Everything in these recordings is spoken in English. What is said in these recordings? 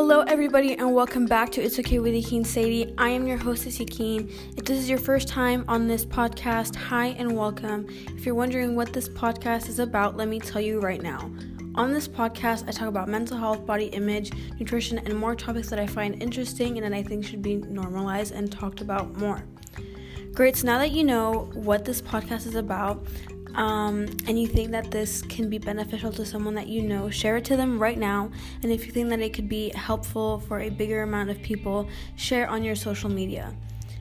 Hello, everybody, and welcome back to It's Okay with Yakeen Sadie. I am your hostess, Yakeen. If this is your first time on this podcast, hi and welcome. If you're wondering what this podcast is about, let me tell you right now. On this podcast, I talk about mental health, body image, nutrition, and more topics that I find interesting and that I think should be normalized and talked about more. Great, so now that you know what this podcast is about, um, and you think that this can be beneficial to someone that you know, share it to them right now. And if you think that it could be helpful for a bigger amount of people, share on your social media.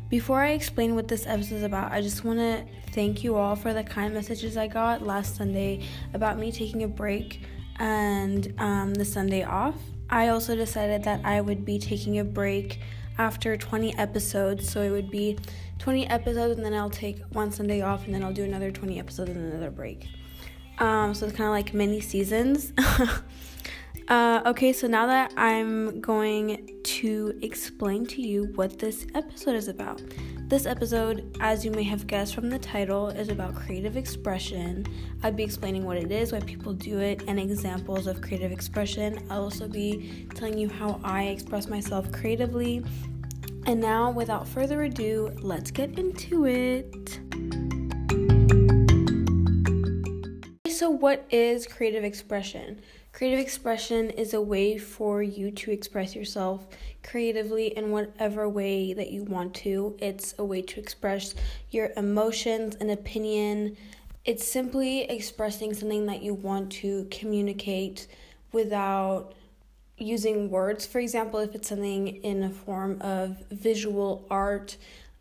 Before I explain what this episode is about, I just want to thank you all for the kind messages I got last Sunday about me taking a break and um, the Sunday off. I also decided that I would be taking a break after 20 episodes. So it would be 20 episodes, and then I'll take one Sunday off, and then I'll do another 20 episodes and another break. Um, so it's kind of like mini seasons. uh, okay, so now that I'm going to explain to you what this episode is about. This episode, as you may have guessed from the title, is about creative expression. I'll be explaining what it is, why people do it, and examples of creative expression. I'll also be telling you how I express myself creatively. And now, without further ado, let's get into it. So, what is creative expression? Creative expression is a way for you to express yourself creatively in whatever way that you want to. It's a way to express your emotions and opinion. It's simply expressing something that you want to communicate without using words. For example, if it's something in a form of visual art,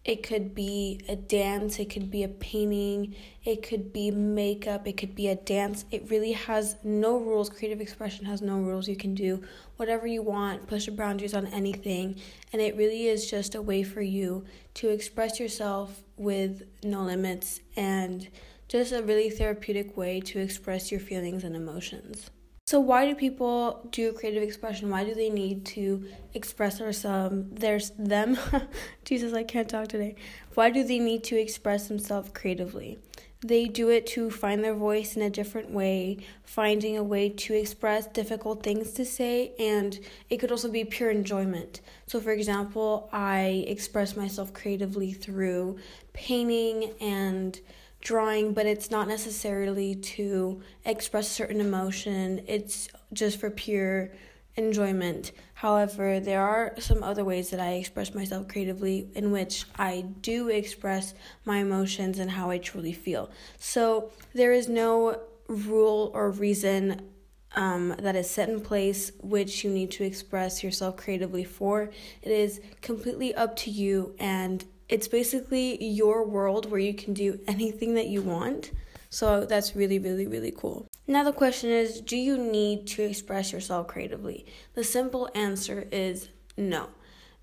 it could be a dance, it could be a painting, it could be makeup, it could be a dance. It really has no rules. Creative expression has no rules. You can do whatever you want, push your boundaries on anything, and it really is just a way for you to express yourself with no limits and just a really therapeutic way to express your feelings and emotions. So why do people do creative expression? Why do they need to express themselves? There's them. Jesus, I can't talk today. Why do they need to express themselves creatively? They do it to find their voice in a different way, finding a way to express difficult things to say, and it could also be pure enjoyment. So, for example, I express myself creatively through painting and drawing, but it's not necessarily to express certain emotion. It's just for pure enjoyment. However, there are some other ways that I express myself creatively in which I do express my emotions and how I truly feel. So, there is no rule or reason um, that is set in place which you need to express yourself creatively for. It is completely up to you and it's basically your world where you can do anything that you want. So that's really, really, really cool. Now, the question is do you need to express yourself creatively? The simple answer is no.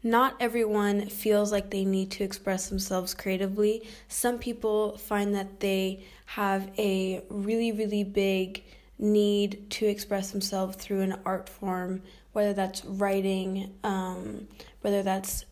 Not everyone feels like they need to express themselves creatively. Some people find that they have a really, really big need to express themselves through an art form, whether that's writing, um, whether that's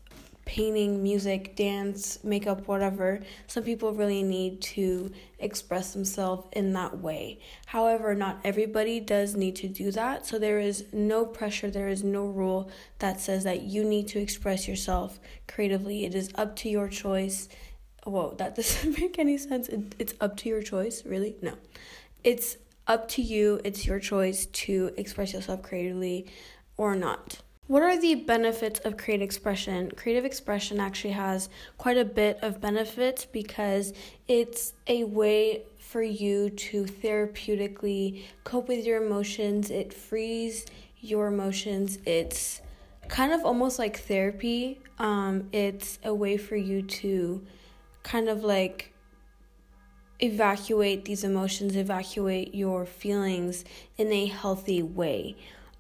painting, music, dance, makeup, whatever, some people really need to express themselves in that way. However, not everybody does need to do that. So there is no pressure, there is no rule that says that you need to express yourself creatively. It is up to your choice. Whoa, that doesn't make any sense. It, it's up to your choice, really? No. It's up to you, it's your choice to express yourself creatively or not. What are the benefits of creative expression? Creative expression actually has quite a bit of benefits because it's a way for you to therapeutically cope with your emotions. It frees your emotions. It's kind of almost like therapy. Um, it's a way for you to kind of like evacuate these emotions, evacuate your feelings in a healthy way.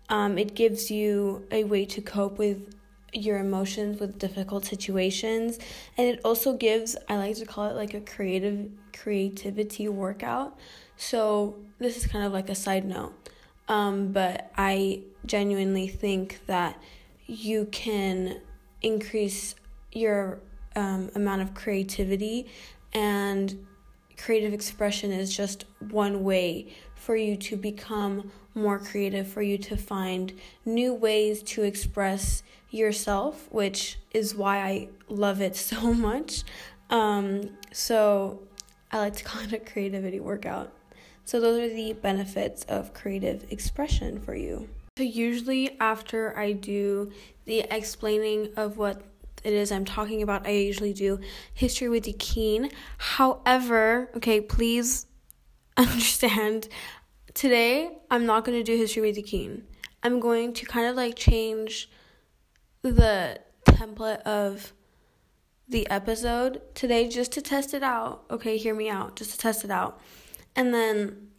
Um, it gives you a way to cope with your emotions with difficult situations. And it also gives i like to call it like a creative creativity workout. So this is kind of like a side note. Um, but i genuinely think that you can increase your um, amount of creativity. And creative expression is just one way for you to become more creative, for you to find new ways to express yourself, which is why I love it so much. Um, so I like to call it a creativity workout. So, those are the benefits of creative expression for you. So, usually, after I do the explaining of what it is I'm talking about, I usually do history with the keen. However, okay, please understand today I'm not going to do history with the keen. I'm going to kind of like change the template of the episode today just to test it out. Okay, hear me out, just to test it out. And then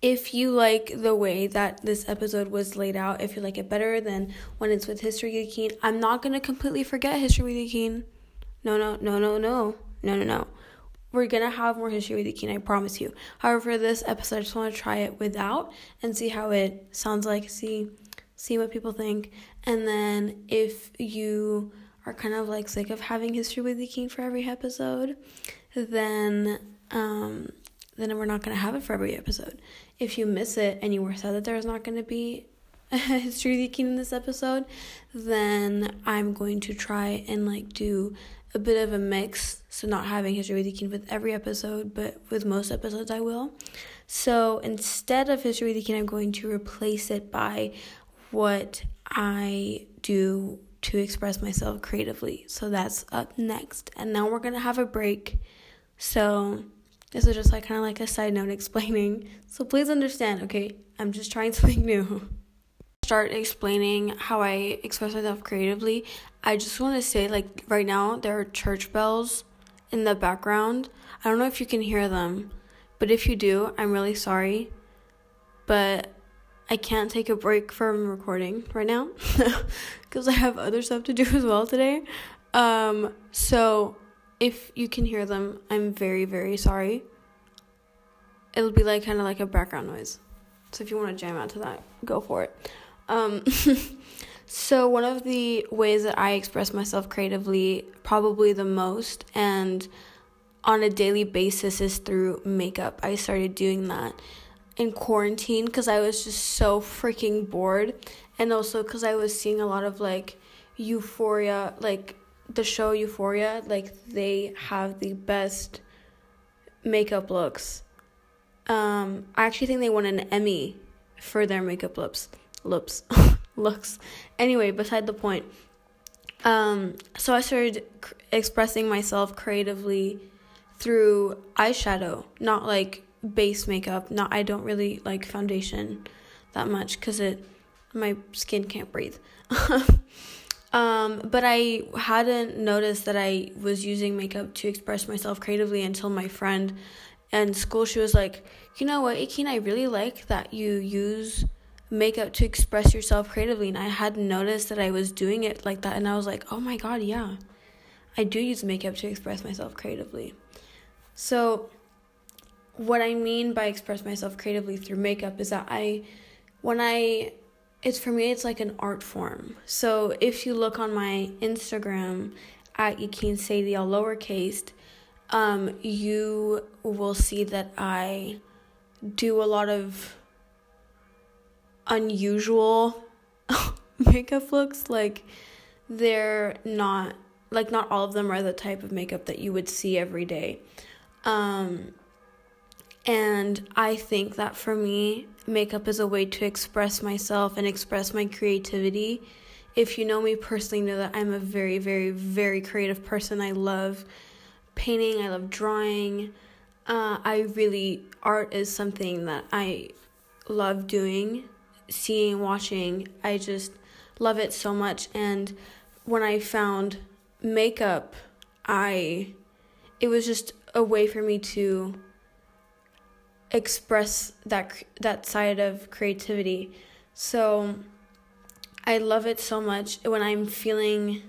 if you like the way that this episode was laid out, if you like it better than when it's with History with the Keen, I'm not gonna completely forget History with the Keen. No, no, no, no, no, no, no, no. We're gonna have more History with the Keen, I promise you. However, for this episode, I just wanna try it without and see how it sounds like, see see what people think. And then if you are kind of like sick of having history with the king for every episode, then um, then we're not gonna have it for every episode. If you miss it and you were sad that there's not gonna be history of the king in this episode, then I'm going to try and like do a bit of a mix. So not having history of the king with every episode, but with most episodes I will. So instead of history the king, I'm going to replace it by what I do to express myself creatively. So that's up next. And now we're going to have a break. So this is just like kind of like a side note explaining. So please understand, okay? I'm just trying something new. Start explaining how I express myself creatively. I just want to say like right now there are church bells in the background. I don't know if you can hear them, but if you do, I'm really sorry. But I can't take a break from recording right now because I have other stuff to do as well today. Um, so if you can hear them, I'm very, very sorry. It'll be like kind of like a background noise. So if you want to jam out to that, go for it. Um, so one of the ways that I express myself creatively, probably the most, and on a daily basis, is through makeup. I started doing that in quarantine because I was just so freaking bored, and also because I was seeing a lot of like Euphoria, like the show Euphoria, like they have the best makeup looks. Um, I actually think they won an Emmy for their makeup looks. Looks, looks. Anyway, beside the point. Um, so I started cr- expressing myself creatively through eyeshadow, not like base makeup. Not I don't really like foundation that much cuz it my skin can't breathe. um, but I hadn't noticed that I was using makeup to express myself creatively until my friend in school she was like, "You know what, Akin, I really like that you use makeup to express yourself creatively." And I hadn't noticed that I was doing it like that and I was like, "Oh my god, yeah. I do use makeup to express myself creatively." So, what I mean by express myself creatively through makeup is that I, when I, it's for me, it's like an art form. So if you look on my Instagram at Yakin Sadie, all lowercase, um, you will see that I do a lot of unusual makeup looks. Like they're not like not all of them are the type of makeup that you would see every day. Um, and I think that for me, makeup is a way to express myself and express my creativity. If you know me personally, know that I'm a very, very, very creative person. I love painting, I love drawing. Uh, I really, art is something that I love doing, seeing, watching. I just love it so much. And when I found makeup, I, it was just a way for me to express that that side of creativity. So I love it so much when I'm feeling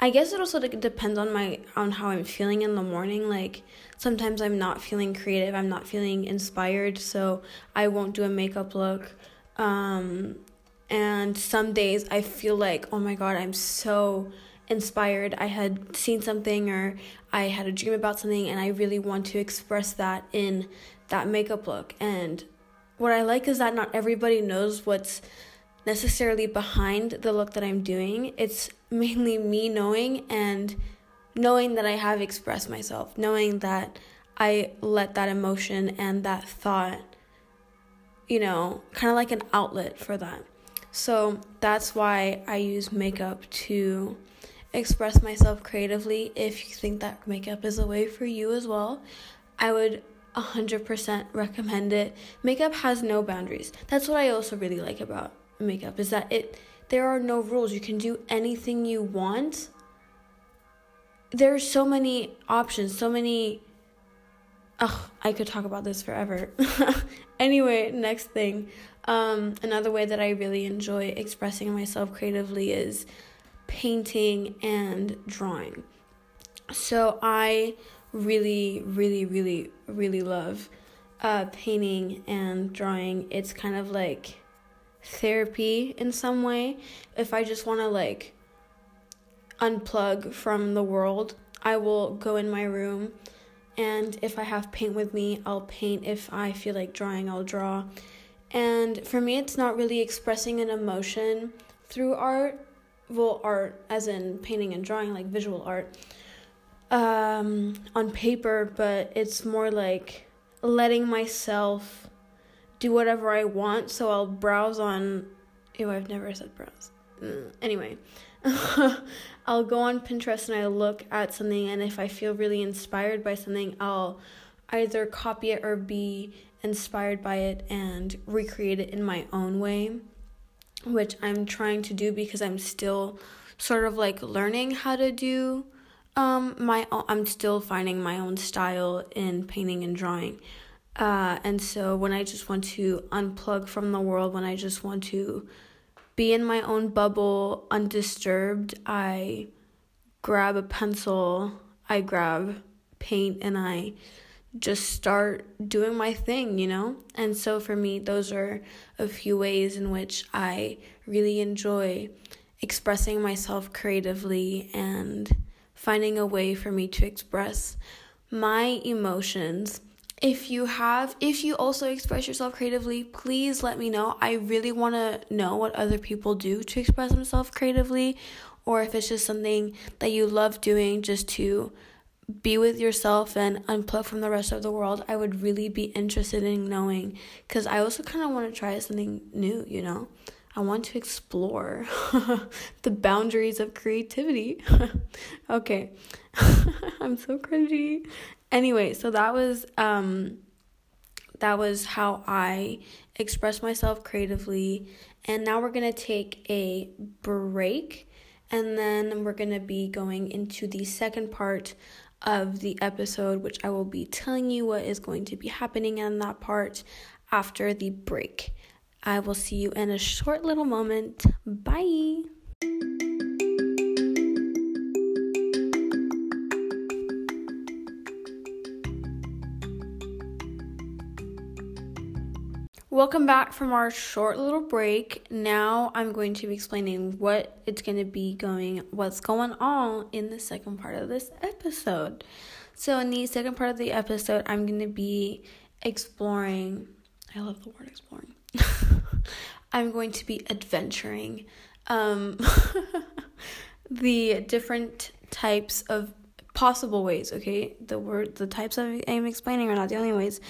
I guess it also depends on my on how I'm feeling in the morning like sometimes I'm not feeling creative, I'm not feeling inspired, so I won't do a makeup look. Um and some days I feel like, "Oh my god, I'm so inspired. I had seen something or I had a dream about something and I really want to express that in that makeup look and what I like is that not everybody knows what's necessarily behind the look that I'm doing. It's mainly me knowing and knowing that I have expressed myself, knowing that I let that emotion and that thought, you know, kind of like an outlet for that. So that's why I use makeup to express myself creatively. If you think that makeup is a way for you as well, I would 100% recommend it. Makeup has no boundaries. That's what I also really like about makeup is that it there are no rules. You can do anything you want. There's so many options, so many Ugh, I could talk about this forever. anyway, next thing. Um, another way that I really enjoy expressing myself creatively is painting and drawing. So I really, really, really, really love uh, painting and drawing. It's kind of like therapy in some way. If I just want to like unplug from the world, I will go in my room and if I have paint with me, I'll paint. If I feel like drawing, I'll draw. And for me, it's not really expressing an emotion through art. Well, art as in painting and drawing, like visual art um, on paper, but it's more like letting myself do whatever I want. So I'll browse on. Ew, I've never said browse. Mm, anyway, I'll go on Pinterest and I look at something, and if I feel really inspired by something, I'll either copy it or be inspired by it and recreate it in my own way, which I'm trying to do because I'm still sort of like learning how to do um my I'm still finding my own style in painting and drawing. Uh, and so when I just want to unplug from the world, when I just want to be in my own bubble undisturbed, I grab a pencil, I grab paint, and I just start doing my thing, you know? And so for me, those are a few ways in which I really enjoy expressing myself creatively and finding a way for me to express my emotions. If you have, if you also express yourself creatively, please let me know. I really want to know what other people do to express themselves creatively, or if it's just something that you love doing just to be with yourself and unplug from the rest of the world. I would really be interested in knowing because I also kind of want to try something new, you know? I want to explore the boundaries of creativity. okay. I'm so cringy. Anyway, so that was um that was how I express myself creatively. And now we're going to take a break and then we're going to be going into the second part of the episode which I will be telling you what is going to be happening in that part after the break. I will see you in a short little moment. Bye. Welcome back from our short little break. Now I'm going to be explaining what it's going to be going what's going on in the second part of this episode. So in the second part of the episode, I'm going to be exploring I love the word exploring. I'm going to be adventuring um, the different types of possible ways, okay? The word the types I'm explaining are not the only ways.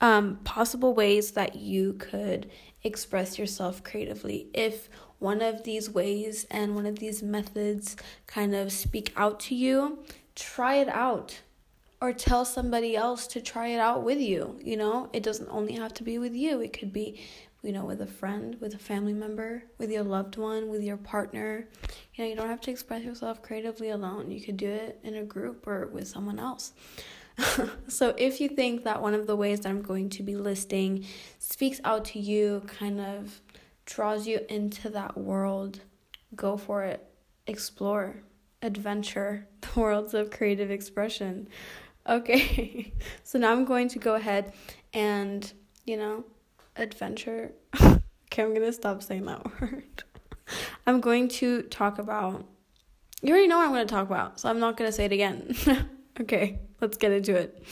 Um, possible ways that you could express yourself creatively. If one of these ways and one of these methods kind of speak out to you, try it out or tell somebody else to try it out with you. You know, it doesn't only have to be with you, it could be, you know, with a friend, with a family member, with your loved one, with your partner. You know, you don't have to express yourself creatively alone. You could do it in a group or with someone else. so, if you think that one of the ways that I'm going to be listing speaks out to you, kind of draws you into that world, go for it. Explore, adventure the worlds of creative expression. Okay, so now I'm going to go ahead and, you know, adventure. okay, I'm gonna stop saying that word. I'm going to talk about. You already know what I'm to talk about, so I'm not to say it again. Okay, let's get into it.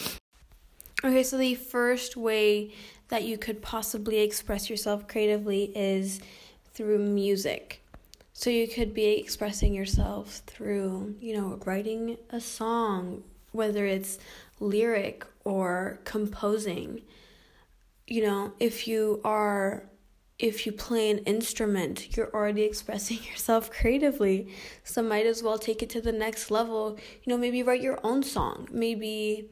Okay, so the first way that you could possibly express yourself creatively is through music. So you could be expressing yourself through, you know, writing a song, whether it's lyric or composing. You know, if you are if you play an instrument, you're already expressing yourself creatively. So might as well take it to the next level. You know, maybe write your own song. Maybe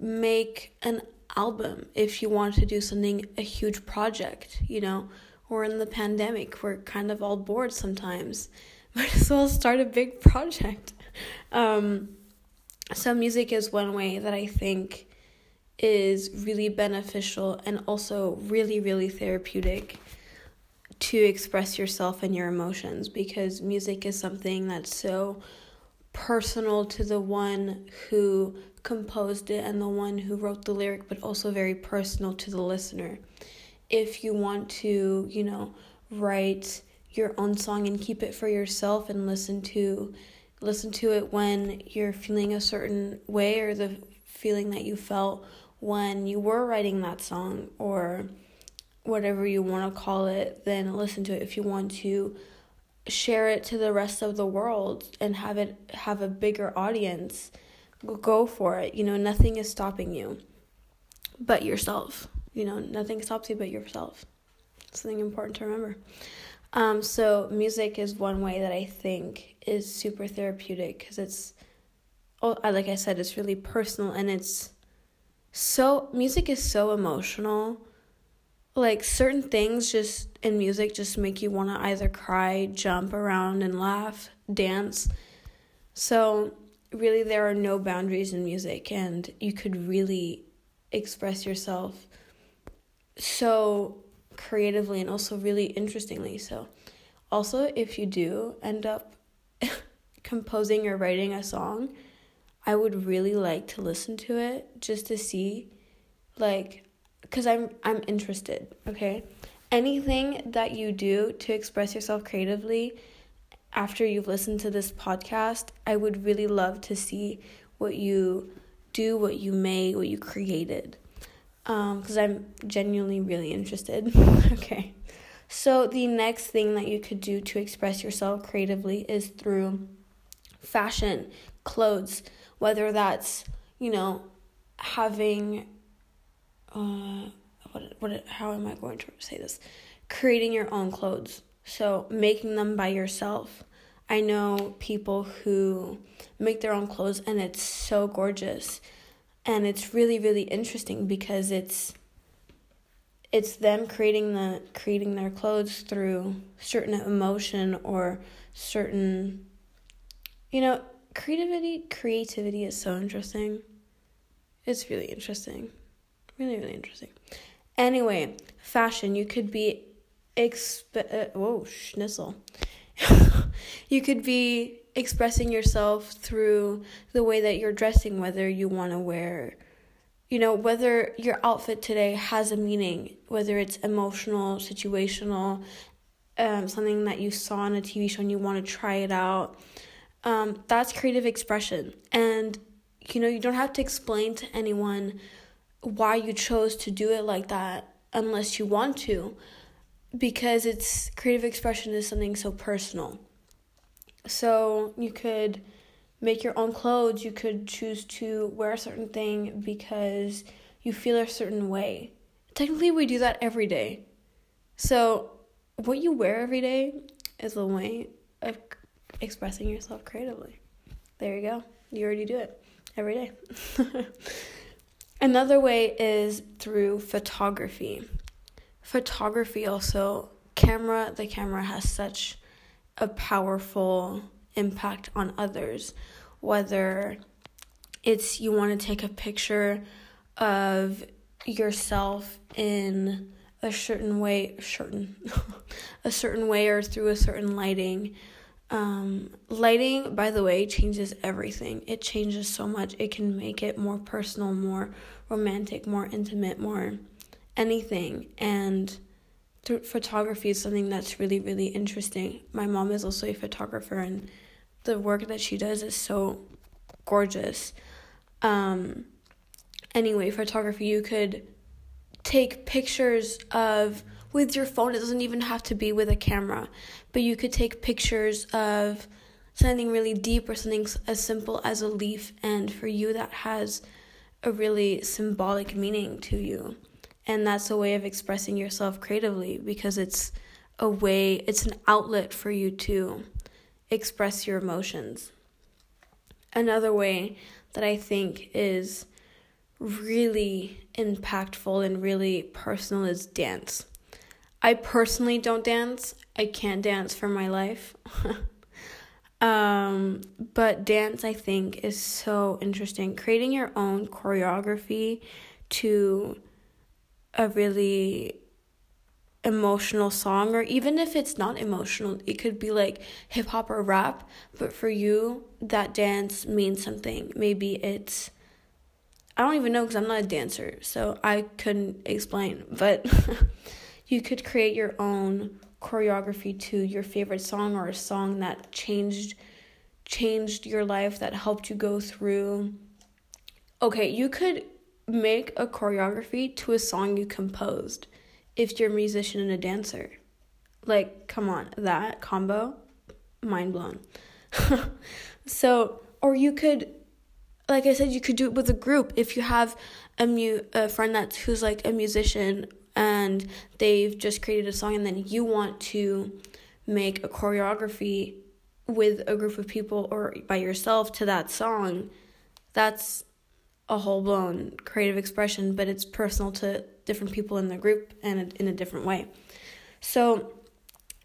make an album if you want to do something a huge project, you know. Or in the pandemic, we're kind of all bored sometimes. Might as well start a big project. Um, so music is one way that I think is really beneficial and also really, really therapeutic to express yourself and your emotions because music is something that's so personal to the one who composed it and the one who wrote the lyric, but also very personal to the listener. If you want to, you know, write your own song and keep it for yourself and listen to listen to it when you're feeling a certain way or the feeling that you felt when you were writing that song or whatever you want to call it, then listen to it. If you want to share it to the rest of the world and have it have a bigger audience, go for it. You know, nothing is stopping you but yourself. You know, nothing stops you but yourself. Something important to remember. Um, so music is one way that I think is super therapeutic because it's, oh, like I said, it's really personal and it's so music is so emotional. Like certain things just in music just make you want to either cry, jump around and laugh, dance. So really there are no boundaries in music and you could really express yourself so creatively and also really interestingly. So also if you do end up composing or writing a song, I would really like to listen to it just to see like cuz I'm I'm interested, okay? Anything that you do to express yourself creatively after you've listened to this podcast, I would really love to see what you do, what you made, what you created. Um cuz I'm genuinely really interested. okay. So the next thing that you could do to express yourself creatively is through fashion, clothes whether that's you know having uh what what how am I going to say this? Creating your own clothes. So making them by yourself. I know people who make their own clothes and it's so gorgeous. And it's really really interesting because it's it's them creating the creating their clothes through certain emotion or certain you know creativity creativity is so interesting. It's really interesting. Really, really interesting. Anyway, fashion. You could be exp uh, whoa schnitzel. you could be expressing yourself through the way that you're dressing, whether you want to wear, you know, whether your outfit today has a meaning, whether it's emotional, situational, um, something that you saw on a TV show and you want to try it out um, that's creative expression. And, you know, you don't have to explain to anyone why you chose to do it like that unless you want to, because it's creative expression is something so personal. So you could make your own clothes, you could choose to wear a certain thing because you feel a certain way. Technically, we do that every day. So, what you wear every day is a way expressing yourself creatively. There you go. You already do it every day. Another way is through photography. Photography also camera the camera has such a powerful impact on others whether it's you want to take a picture of yourself in a certain way certain a certain way or through a certain lighting um, lighting, by the way, changes everything. It changes so much. It can make it more personal, more romantic, more intimate, more anything. And photography is something that's really, really interesting. My mom is also a photographer, and the work that she does is so gorgeous. Um, anyway, photography, you could take pictures of with your phone. It doesn't even have to be with a camera, but you could take pictures of something really deep or something as simple as a leaf, and for you, that has a really symbolic meaning to you. And that's a way of expressing yourself creatively because it's a way, it's an outlet for you to express your emotions. Another way that I think is really impactful and really personal is dance. I personally don't dance. I can't dance for my life. um, but dance, I think, is so interesting. Creating your own choreography to a really emotional song, or even if it's not emotional, it could be like hip hop or rap. But for you, that dance means something. Maybe it's I don't even know because I'm not a dancer, so I couldn't explain. But you could create your own choreography to your favorite song or a song that changed changed your life that helped you go through. Okay you could make a choreography to a song you composed if you're a musician and a dancer. Like come on that combo mind blown. So or you could like i said you could do it with a group. If you have a mu a friend that's who's like a musician and they've just created a song and then you want to make a choreography with a group of people or by yourself to that song, that's a whole blown creative expression, but it's personal to different people in the group and in a different way. So,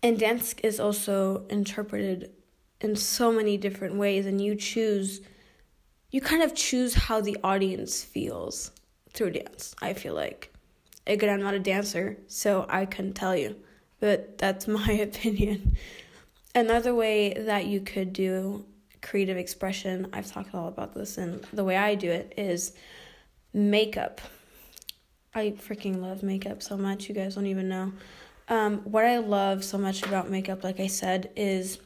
and dance is also interpreted in so many different ways, and you choose, you kind of choose how the audience feels through dance, I feel like. Again, I'm not a dancer, so I couldn't tell you, but that's my opinion. Another way that you could do creative expression, I've talked all about this, and the way I do it is makeup. I freaking love makeup so much, you guys don't even know. Um, what I love so much about makeup, like I said, is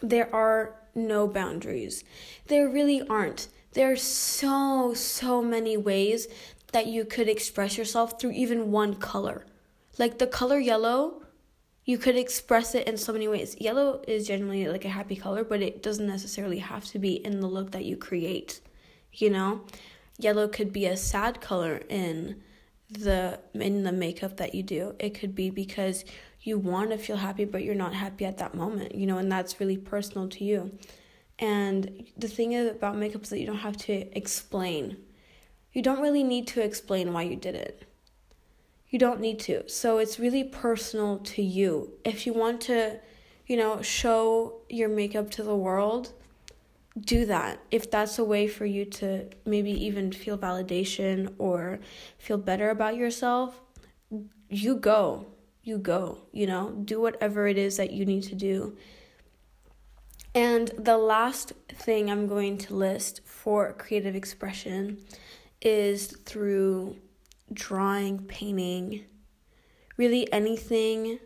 there are no boundaries. There really aren't. There are so, so many ways that you could express yourself through even one color. Like the color yellow, you could express it in so many ways. Yellow is generally like a happy color, but it doesn't necessarily have to be in the look that you create. You know? Yellow could be a sad color in the in the makeup that you do. It could be because you want to feel happy but you're not happy at that moment, you know, and that's really personal to you. And the thing about makeup is that you don't have to explain you don't really need to explain why you did it. You don't need to. So it's really personal to you. If you want to, you know, show your makeup to the world, do that. If that's a way for you to maybe even feel validation or feel better about yourself, you go. You go, you know, do whatever it is that you need to do. And the last thing I'm going to list for creative expression is through drawing, painting, really anything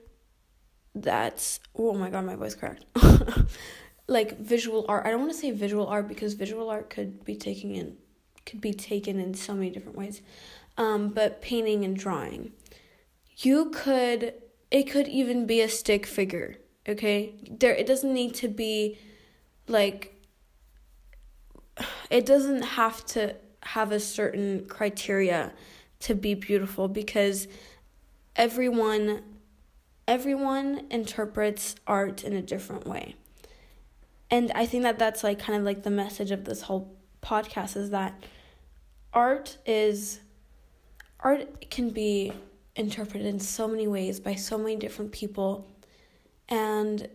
that's oh my god, my voice cracked. like visual art. I don't want to say visual art because visual art could be taken in could be taken in so many different ways. Um, but painting and drawing. You could it could even be a stick figure, okay? There it doesn't need to be like it doesn't have to have a certain criteria to be beautiful because everyone everyone interprets art in a different way. And I think that that's like kind of like the message of this whole podcast is that art is art can be interpreted in so many ways by so many different people and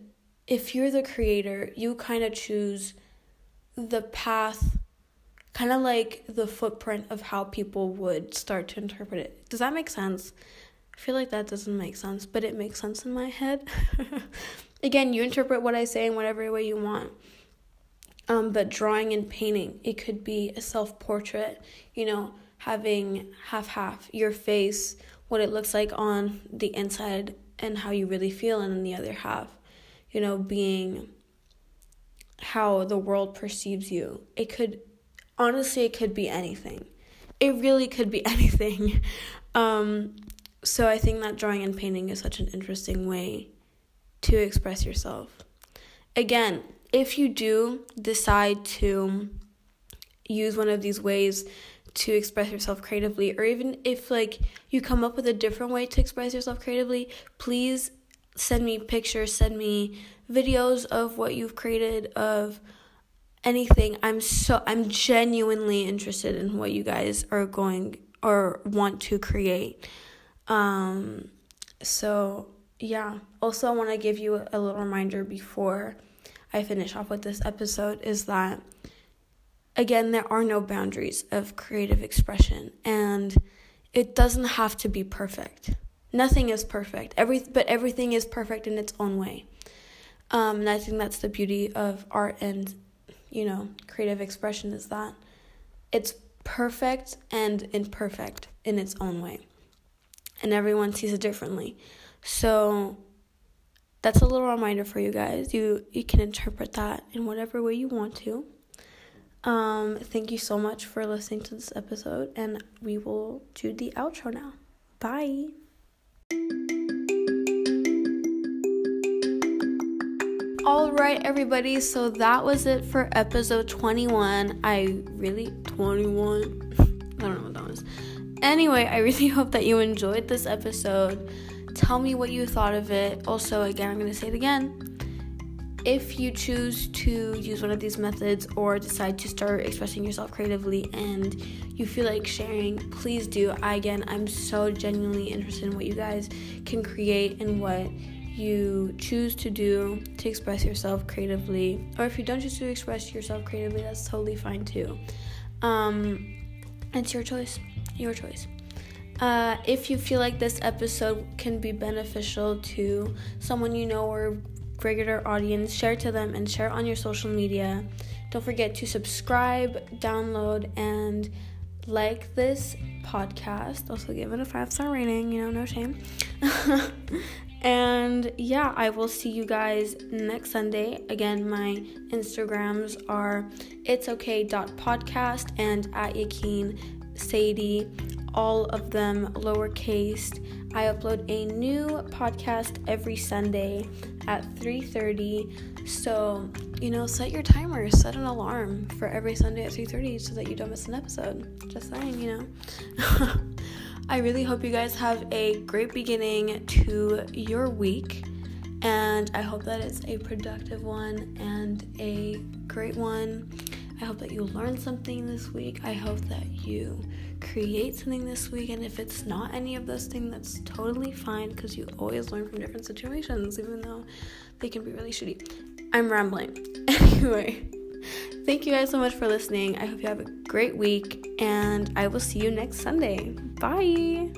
if you're the creator, you kind of choose the path kind of like the footprint of how people would start to interpret it. Does that make sense? I feel like that doesn't make sense, but it makes sense in my head. Again, you interpret what I say in whatever way you want. Um, but drawing and painting, it could be a self portrait, you know, having half half your face, what it looks like on the inside, and how you really feel, and then the other half, you know, being how the world perceives you. It could honestly, it could be anything. It really could be anything. Um, so I think that drawing and painting is such an interesting way to express yourself. Again, if you do decide to use one of these ways to express yourself creatively or even if like you come up with a different way to express yourself creatively, please send me pictures, send me videos of what you've created of anything. I'm so I'm genuinely interested in what you guys are going or want to create. Um so yeah. Also I want to give you a little reminder before I finish off with this episode is that again there are no boundaries of creative expression and it doesn't have to be perfect. Nothing is perfect. Every but everything is perfect in its own way. Um, and I think that's the beauty of art and you know, creative expression is that it's perfect and imperfect in its own way. And everyone sees it differently. So that's a little reminder for you guys. You you can interpret that in whatever way you want to. Um, thank you so much for listening to this episode, and we will do the outro now. Bye. All right, everybody. So that was it for episode 21. I really 21. I don't know what that was. Anyway, I really hope that you enjoyed this episode. Tell me what you thought of it. Also, again, I'm going to say it again. If you choose to use one of these methods or decide to start expressing yourself creatively and you feel like sharing, please do. I, again, I'm so genuinely interested in what you guys can create and what you choose to do to express yourself creatively, or if you don't choose to express yourself creatively, that's totally fine too. Um, it's your choice. Your choice. Uh, if you feel like this episode can be beneficial to someone you know or regular audience, share to them and share on your social media. Don't forget to subscribe, download, and like this podcast. Also, give it a five star rating, you know, no shame. And yeah, I will see you guys next Sunday. Again, my Instagrams are it's okay podcast and at Yakin Sadie, all of them lowercase. I upload a new podcast every Sunday at 3:30. So, you know, set your timer, set an alarm for every Sunday at 3:30 so that you don't miss an episode. Just saying, you know. I really hope you guys have a great beginning to your week. And I hope that it's a productive one and a great one. I hope that you learn something this week. I hope that you create something this week. And if it's not any of those things, that's totally fine because you always learn from different situations, even though they can be really shitty. I'm rambling. Anyway. Thank you guys so much for listening. I hope you have a great week, and I will see you next Sunday. Bye.